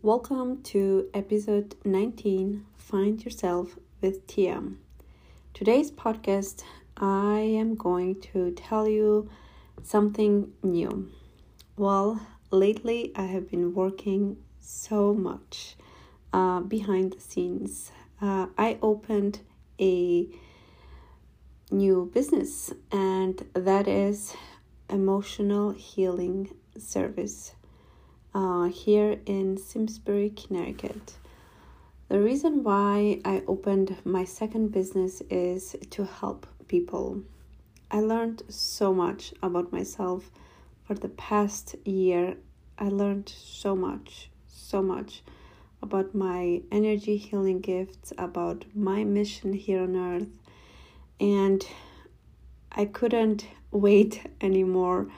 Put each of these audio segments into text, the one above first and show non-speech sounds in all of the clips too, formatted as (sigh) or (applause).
Welcome to episode 19 Find Yourself with Tia. Today's podcast, I am going to tell you something new. Well, lately I have been working so much uh, behind the scenes. Uh, I opened a new business, and that is emotional healing service uh, here in Simsbury, Connecticut. The reason why I opened my second business is to help people. I learned so much about myself for the past year. I learned so much, so much about my energy healing gifts, about my mission here on earth, and I couldn't (laughs) wait anymore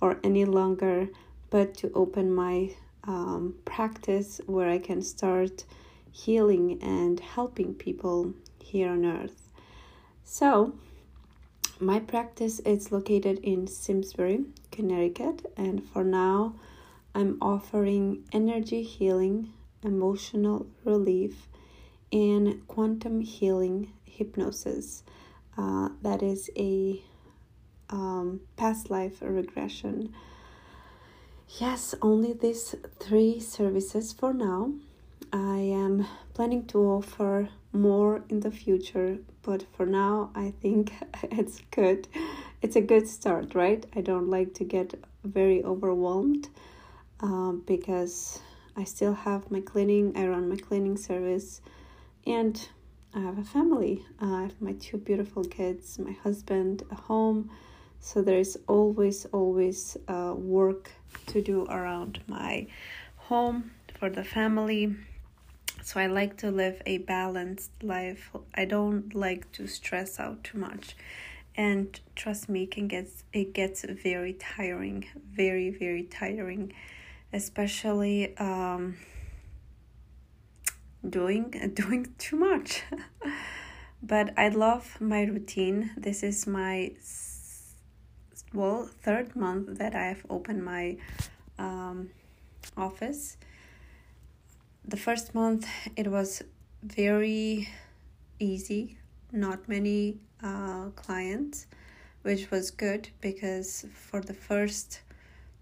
or any longer but to open my um, practice where I can start healing and helping people here on earth. So, my practice is located in Simsbury, Connecticut, and for now, I'm offering energy healing, emotional relief, and quantum healing hypnosis. Uh, that is a um, past life regression. Yes, only these three services for now. I am planning to offer more in the future, but for now, I think (laughs) it's good. It's a good start, right? I don't like to get very overwhelmed uh, because I still have my cleaning, I run my cleaning service, and I have a family. I have my two beautiful kids, my husband, a home so there's always always uh, work to do around my home for the family. So i like to live a balanced life. I don't like to stress out too much. And trust me it can get it gets very tiring very very tiring especially um, doing (laughs) doing too much. (laughs) But i love my routine. This is my well third month that I have opened my um, office. The first month it was very easy, not many uh, clients, which was good because for the first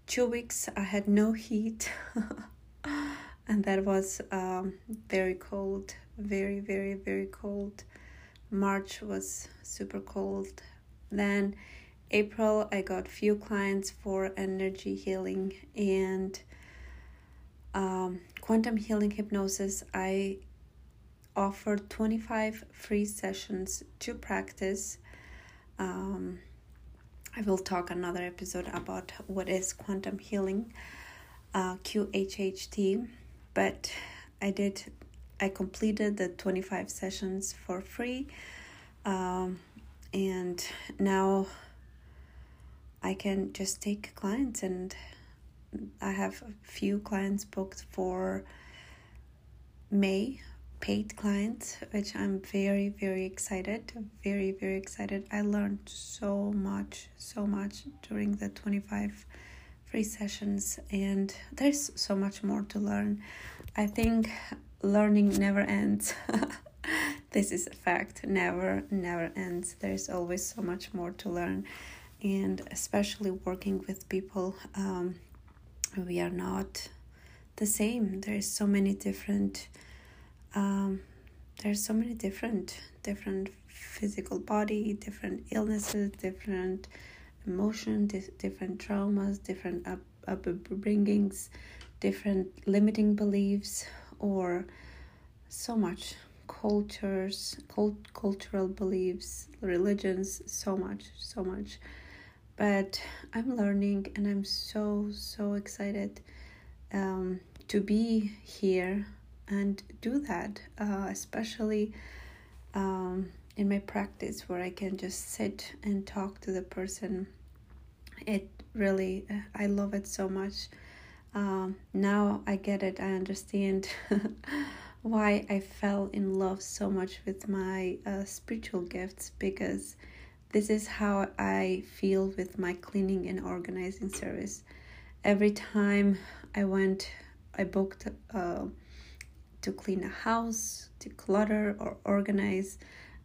two weeks I had no heat. (laughs) and that was um, very cold, very, very, very cold. March was super cold. Then April, I got few clients for energy healing and um, quantum healing hypnosis. I offered 25 free sessions to practice. Um, I will talk another episode about what is quantum healing, uh, QHHT, but I did, I completed the 25 sessions for free. Um, and now I can just take clients and I have a few clients booked for May, paid clients, which I'm very, very excited. Very, very excited. I learned so much, so much during the 25 free sessions, and there's so much more to learn. I think learning never ends. (laughs) this is a fact. Never, never ends. There's always so much more to learn and especially working with people um, we are not the same. There's so many different um, there's so many different different physical body different illnesses different emotion di- different traumas different up upbringings different limiting beliefs or so much. Cultures cult- cultural beliefs religions so much so much but I'm learning and I'm so, so excited um, to be here and do that, uh, especially um, in my practice where I can just sit and talk to the person. It really, I love it so much. Um, now I get it, I understand (laughs) why I fell in love so much with my uh, spiritual gifts because this is how I feel with my cleaning and organizing service. Every time I went I booked uh, to clean a house, to clutter or organize,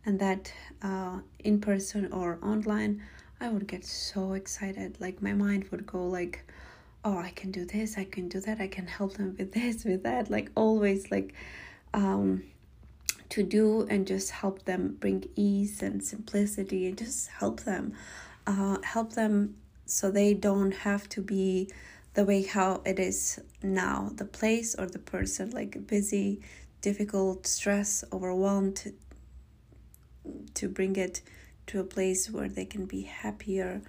and that uh, in person or online, I would get so excited. Like my mind would go like, "Oh, I can do this. I can do that. I can help them with this, with that." Like always, like um, to do and just help them bring ease and simplicity and just help them, uh, help them so they don't have to be the way how it is now. The place or the person like busy difficult stress overwhelmed to, bring it to a place where they can be happier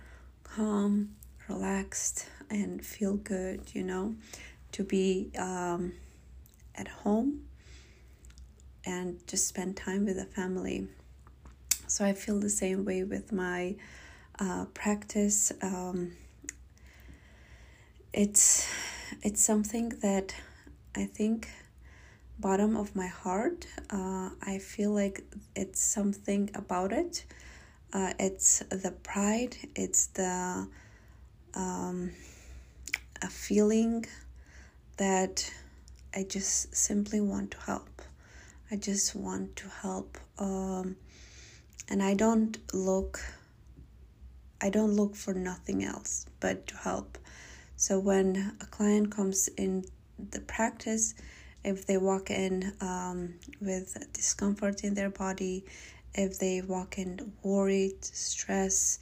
calm relaxed and feel good you know? To be um, at home and just spend time with the family. So i feel the same way with my uh, practice. Um, it's it's something that I think bottom of my heart uh, I feel like it's something about it. Uh, it's the pride it's the um, a feeling that I just simply want to help I just want to help um, and I don't look I don't look for nothing else but to help. So when a client comes in the practice, if they walk in um, with discomfort in their body, if they walk in worried, stress,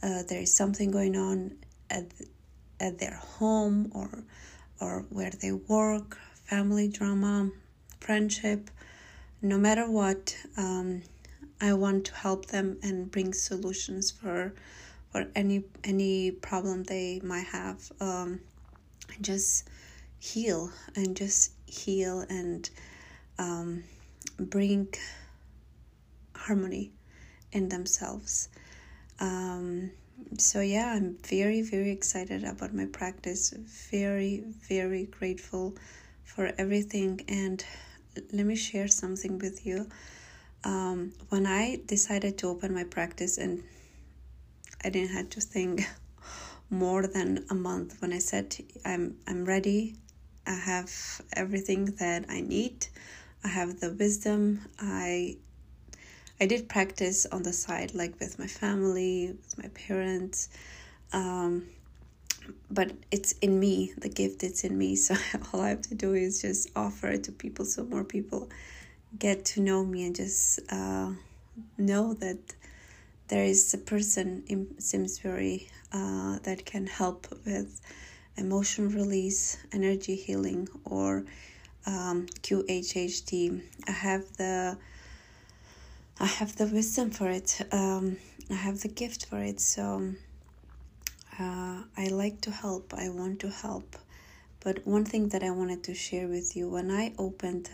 uh, there is something going on at at their home or or where they work, family drama, friendship, no matter what, um, I want to help them and bring solutions for or any any problem they might have um, just heal and just heal and um, bring harmony in themselves. Um, so yeah i'm very very excited about my practice. Very very grateful for everything and let me share something with you um, when i decided to open my practice and I didn't have to think (laughs) more than a month when I said I'm I'm ready. I have everything that I need. I have the wisdom. I I did practice on the side, like with my family, with my parents. Um, but it's in me, the gift it's in me. (laughs) So all I have to do is just offer it to people so more people get to know me and just uh, know that there is a person in Simsbury uh, that can help with emotion release, energy healing, or um, QHHT. I have the I have the wisdom for it. Um, I have the gift for it. So uh, I like to help. I want to help. But one thing that I wanted to share with you when I opened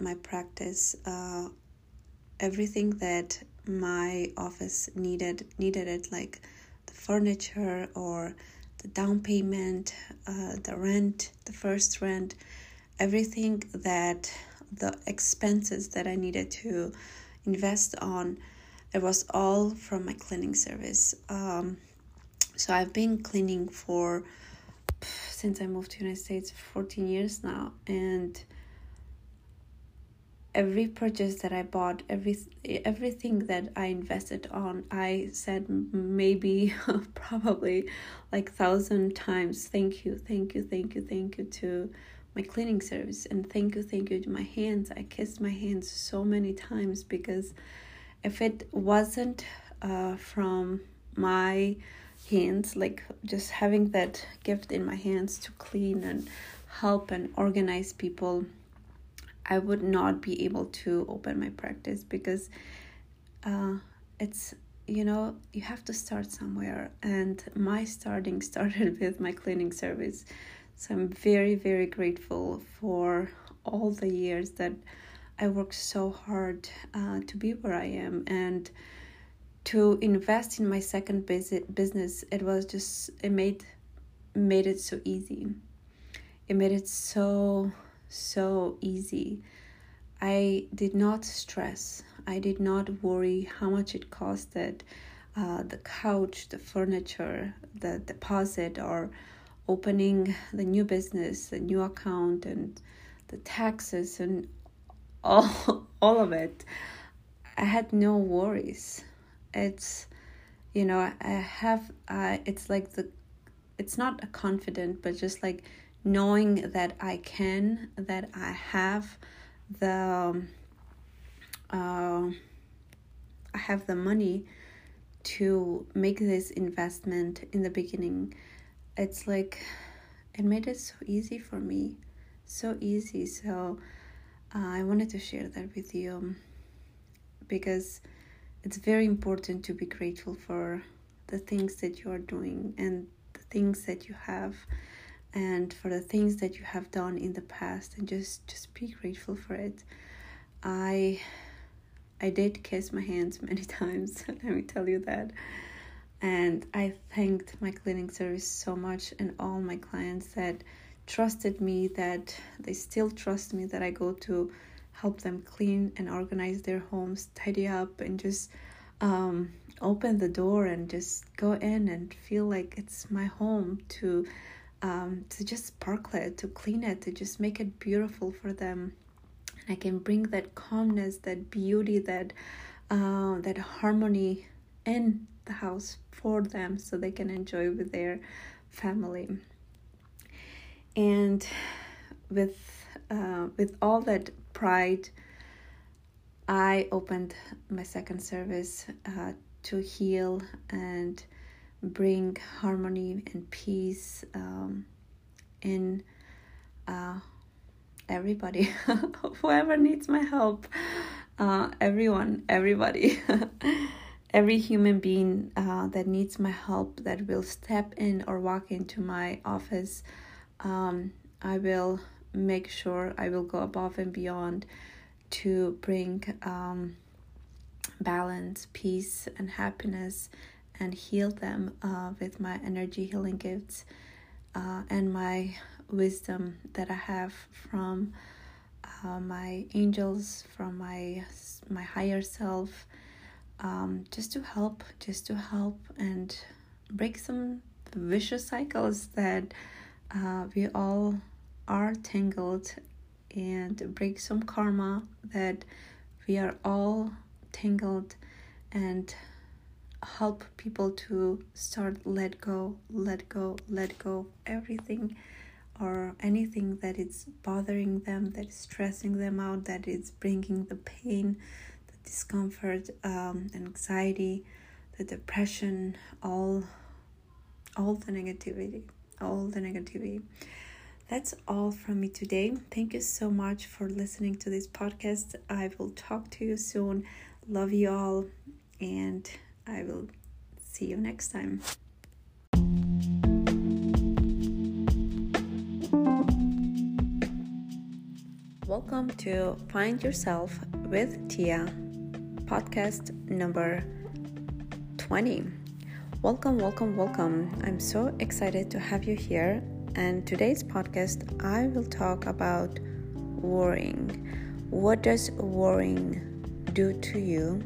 my practice, uh, everything that my office needed needed it like the furniture or the down payment uh, the rent the first rent everything that the expenses that i needed to invest on it was all from my cleaning service um, so i've been cleaning for (sighs) since i moved to united states 14 years now and every purchase that I bought, every everything that I invested on, I said maybe (laughs) probably like thousand times thank you, thank you, thank you, thank you to my cleaning service and thank you, thank you to my hands. I kissed my hands so many times because if it wasn't uh, from my hands, like just having that gift in my hands to clean and help and organize people I would not be able to open my practice because uh, it's you know you have to start somewhere. And my starting (laughs) started with my cleaning service. So i'm very very grateful for all the years that i worked so hard uh, to be where i am. And to invest in my second business it was just it made made it so easy it made it so so easy. I did not stress. I did not worry how much it costed, uh, the couch, the furniture, the deposit, or opening the new business, the new account, and the taxes and all (laughs) all of it. I had no worries. It's you know I have uh, it's like the it's not a confident but just like knowing that I can that I have the uh, I have the money to make this investment in the beginning it's like it made it so easy for me so easy. So uh, I wanted to share that with you because it's very important to be grateful for the things that you are doing and the things that you have and for the things that you have done in the past and just just be grateful for it. I i did kiss my hands many (laughs) times (laughs) let me tell you that. And i thanked my cleaning service so much and all my clients that trusted me that they still trust me that i go to help them clean and organize their homes, tidy up, and just um, open the door and just go in and feel like it's my home to um, to just sparkle it, to clean it, to just make it beautiful for them. And I can bring that calmness, that beauty, that uh, that harmony in the house for them, so they can enjoy with their family. And with uh, with all that pride, I opened my second service uh, to heal and bring harmony and peace um, in uh, everybody, (laughs) whoever needs my help, uh, everyone, everybody. (laughs) Every human being uh, that needs my help, that will step in or walk into my office, um, I will make sure I will go above and beyond to bring um, balance, peace, and happiness and heal them uh, with my energy healing gifts uh, and my wisdom that I have from uh, my angels, from my my higher self, um, just to help, just to help and break some vicious cycles that uh, we all are tangled and break some karma that we are all tangled and help people to start let go let go let go everything or anything that is bothering them that is stressing them out that is bringing the pain the discomfort um, anxiety the depression all all the negativity all the negativity that's all from me today. Thank you so much for listening to this podcast. I will talk to you soon. Love you all, and I will see you next time. Welcome to Find Yourself with Tia, podcast number 20. Welcome, welcome, welcome. I'm so excited to have you here and today's podcast I will talk about worrying. What does worrying do to you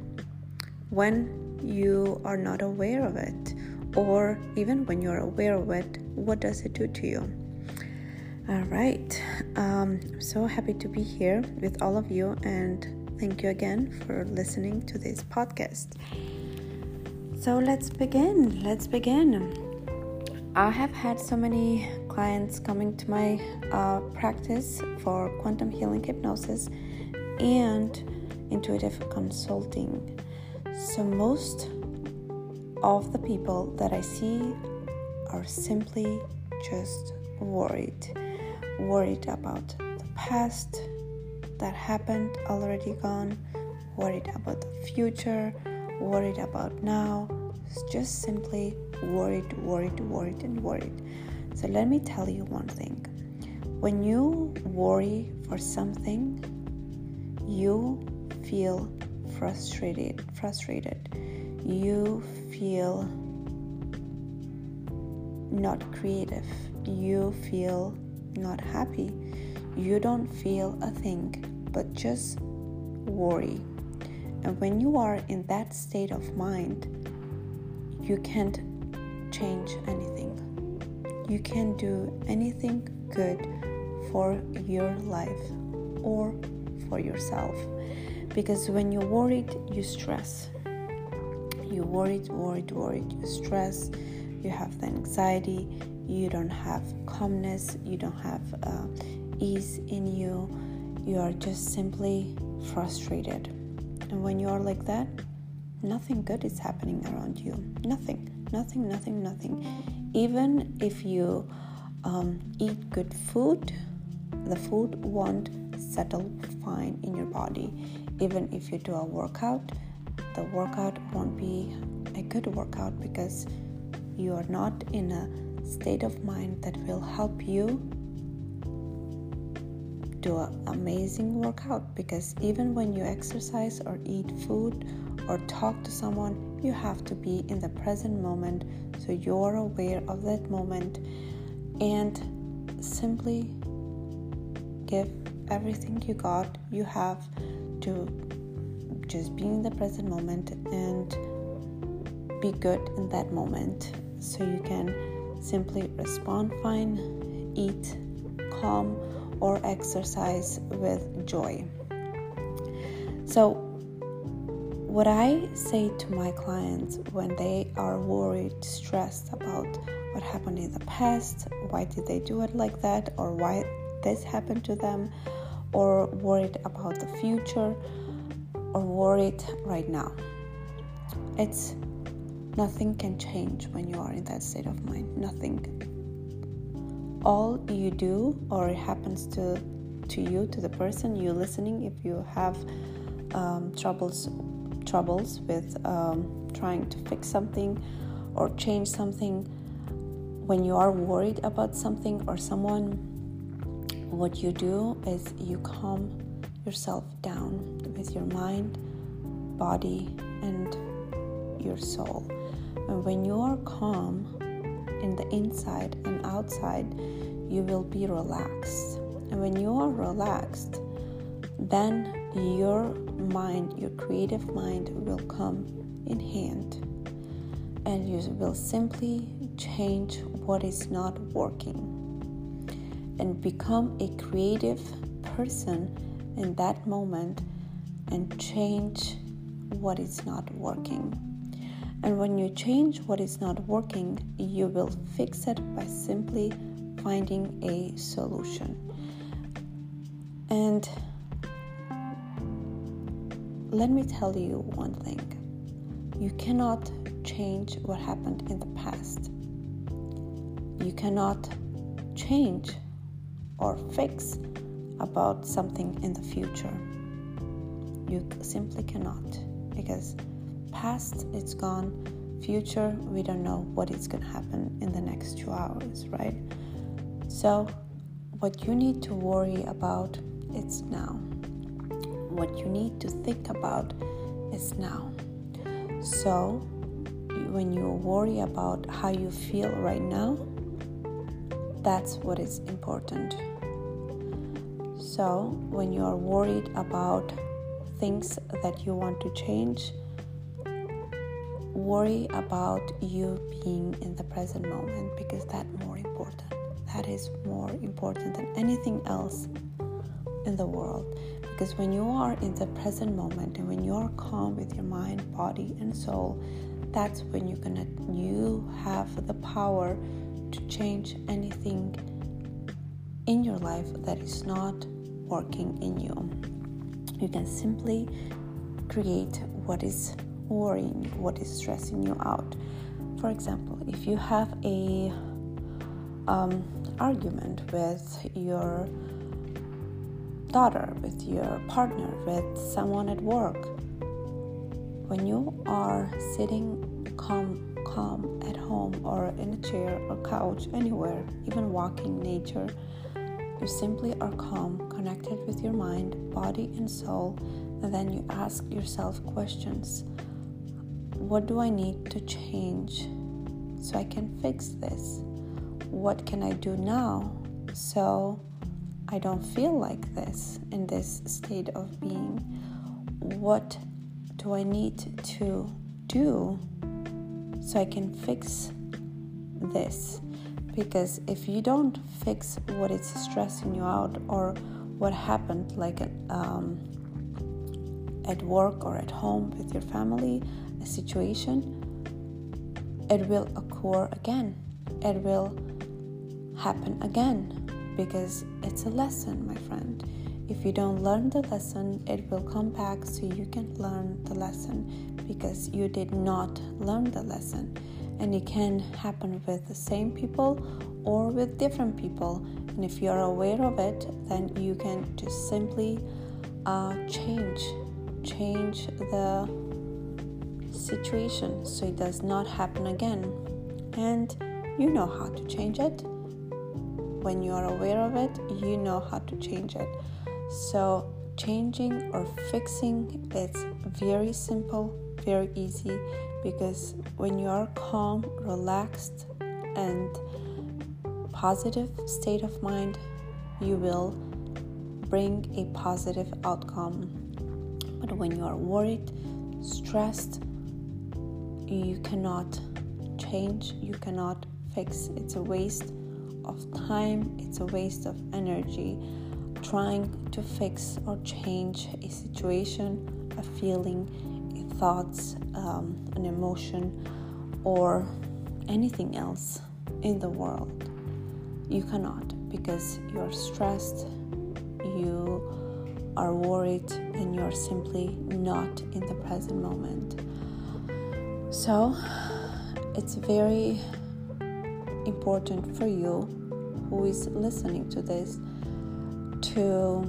when you are not aware of it? Or even when you're aware of it, what does it do to you? All right. Um, I'm so happy to be here with all of you, and thank you again for listening to this podcast. So let's begin. Let's begin. I have had so many clients coming to my uh, practice for quantum healing hypnosis and intuitive consulting. So, most of the people that I see are simply just worried. Worried about the past that happened, already gone, worried about the future, worried about now, just simply worried, worried, worried, and worried. So let me tell you one thing. When you worry for something, you feel frustrated, frustrated. You feel not creative. You feel not happy. You don't feel a thing, but just worry. And when you are in that state of mind, you can't change anything you can do anything good for your life or for yourself. Because when you're worried, you stress. You're worried, worried, worried, you stress, you have the anxiety, you don't have calmness, you don't have uh, ease in you, you are just simply frustrated. And when you are like that, nothing good is happening around you. Nothing, nothing, nothing, nothing. Even if you um, eat good food, the food won't settle fine in your body. Even if you do a workout, the workout won't be a good workout because you are not in a state of mind that will help you do an amazing workout because even when you exercise or eat food or talk to someone, you have to be in the present moment so you're aware of that moment and simply give everything you got, you have to just be in the present moment and be good in that moment so you can simply respond fine, eat calm, or exercise with joy. So, what I say to my clients when they are worried, stressed about what happened in the past, why did they do it like that, or why this happened to them, or worried about the future, or worried right now. It's nothing can change when you are in that state of mind. Nothing all you do or it happens to to you to the person you're listening if you have um, troubles troubles with um, trying to fix something or change something when you are worried about something or someone what you do is you calm yourself down with your mind body and your soul and when you are calm in the inside and outside, you will be relaxed. And when you are relaxed, then your mind, your creative mind, will come in hand and you will simply change what is not working and become a creative person in that moment and change what is not working. And when you change what is not working, you will fix it by simply finding a solution. And let me tell you one thing you cannot change what happened in the past. You cannot change or fix about something in the future. You simply cannot because past it's gone future we don't know what is going to happen in the next two hours right so what you need to worry about is now what you need to think about is now so when you worry about how you feel right now that's what is important so when you are worried about things that you want to change worry about you being in the present moment because that's more important. That is more important than anything else in the world. Because when you are in the present moment and when you are calm with your mind, body, and soul, that's when you're gonna you have the power to change anything in your life that is not working in you. You can simply create what is worrying, what is stressing you out. For example, if you have a um, argument with your daughter, with your partner, with someone at work, when you are sitting calm, calm at home or in a chair or couch, anywhere, even walking nature, you simply are calm, connected with your mind, body, and soul, and then you ask yourself questions what do I need to change so I can fix this? What can I do now so I don't feel like this in this state of being? What do I need to do so I can fix this? because if you don't fix what is stressing you out or what happened like um, at work or at home with your family a situation it will occur again it will happen again because it's a lesson my friend. If you don't learn the lesson it will come back so you can learn the lesson because you did not learn the lesson. And it can happen with the same people or with different people. And if you are aware of it then you can just simply uh, change change the situation so it does not happen again. And you know how to change it when you are aware of it you know how to change it so changing or fixing it's very simple very easy because when you are calm, relaxed, and positive state of mind, you will bring a positive outcome. But when you are worried, stressed, you cannot change, you cannot fix. It's a waste of time, it's a waste of energy trying to fix or change a situation, a feeling, thoughts, um, an emotion, or anything else in the world. You cannot because you're stressed, you are worried, and you're simply not in the present moment. So, it's very important for you who is listening to this to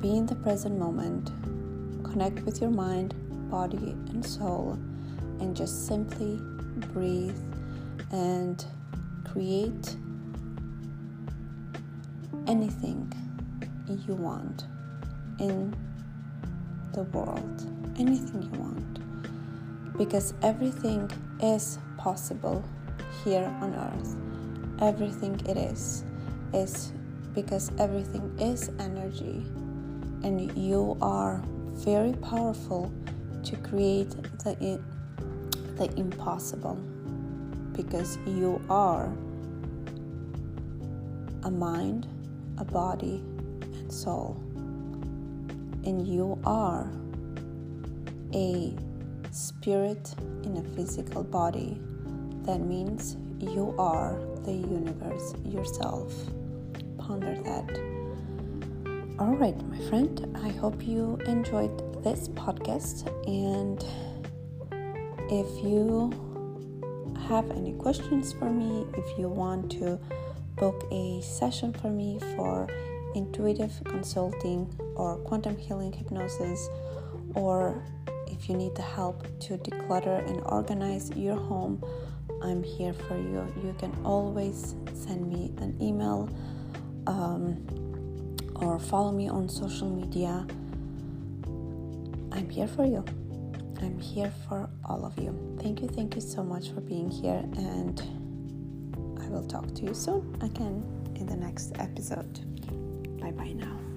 be in the present moment, connect with your mind, body and soul and just simply breathe and create anything you want in the world, anything you want, because everything is possible here on earth. Everything it is is because everything is energy, and you are very powerful to create the, the impossible because you are a mind, a body, and soul. And you are a spirit in a physical body. That means you are the universe yourself. Ponder that. All right, my friend, I hope you enjoyed this podcast. And if you have any questions for me, if you want to book a session for me for intuitive consulting or quantum healing hypnosis, or if you need the help to declutter and organize your home, I'm here for you. You can always send me an email um, or follow me on social media. I'm here for you. I'm here for all of you. Thank you, thank you so much for being here, and I will talk to you soon again in the next episode. Bye bye now.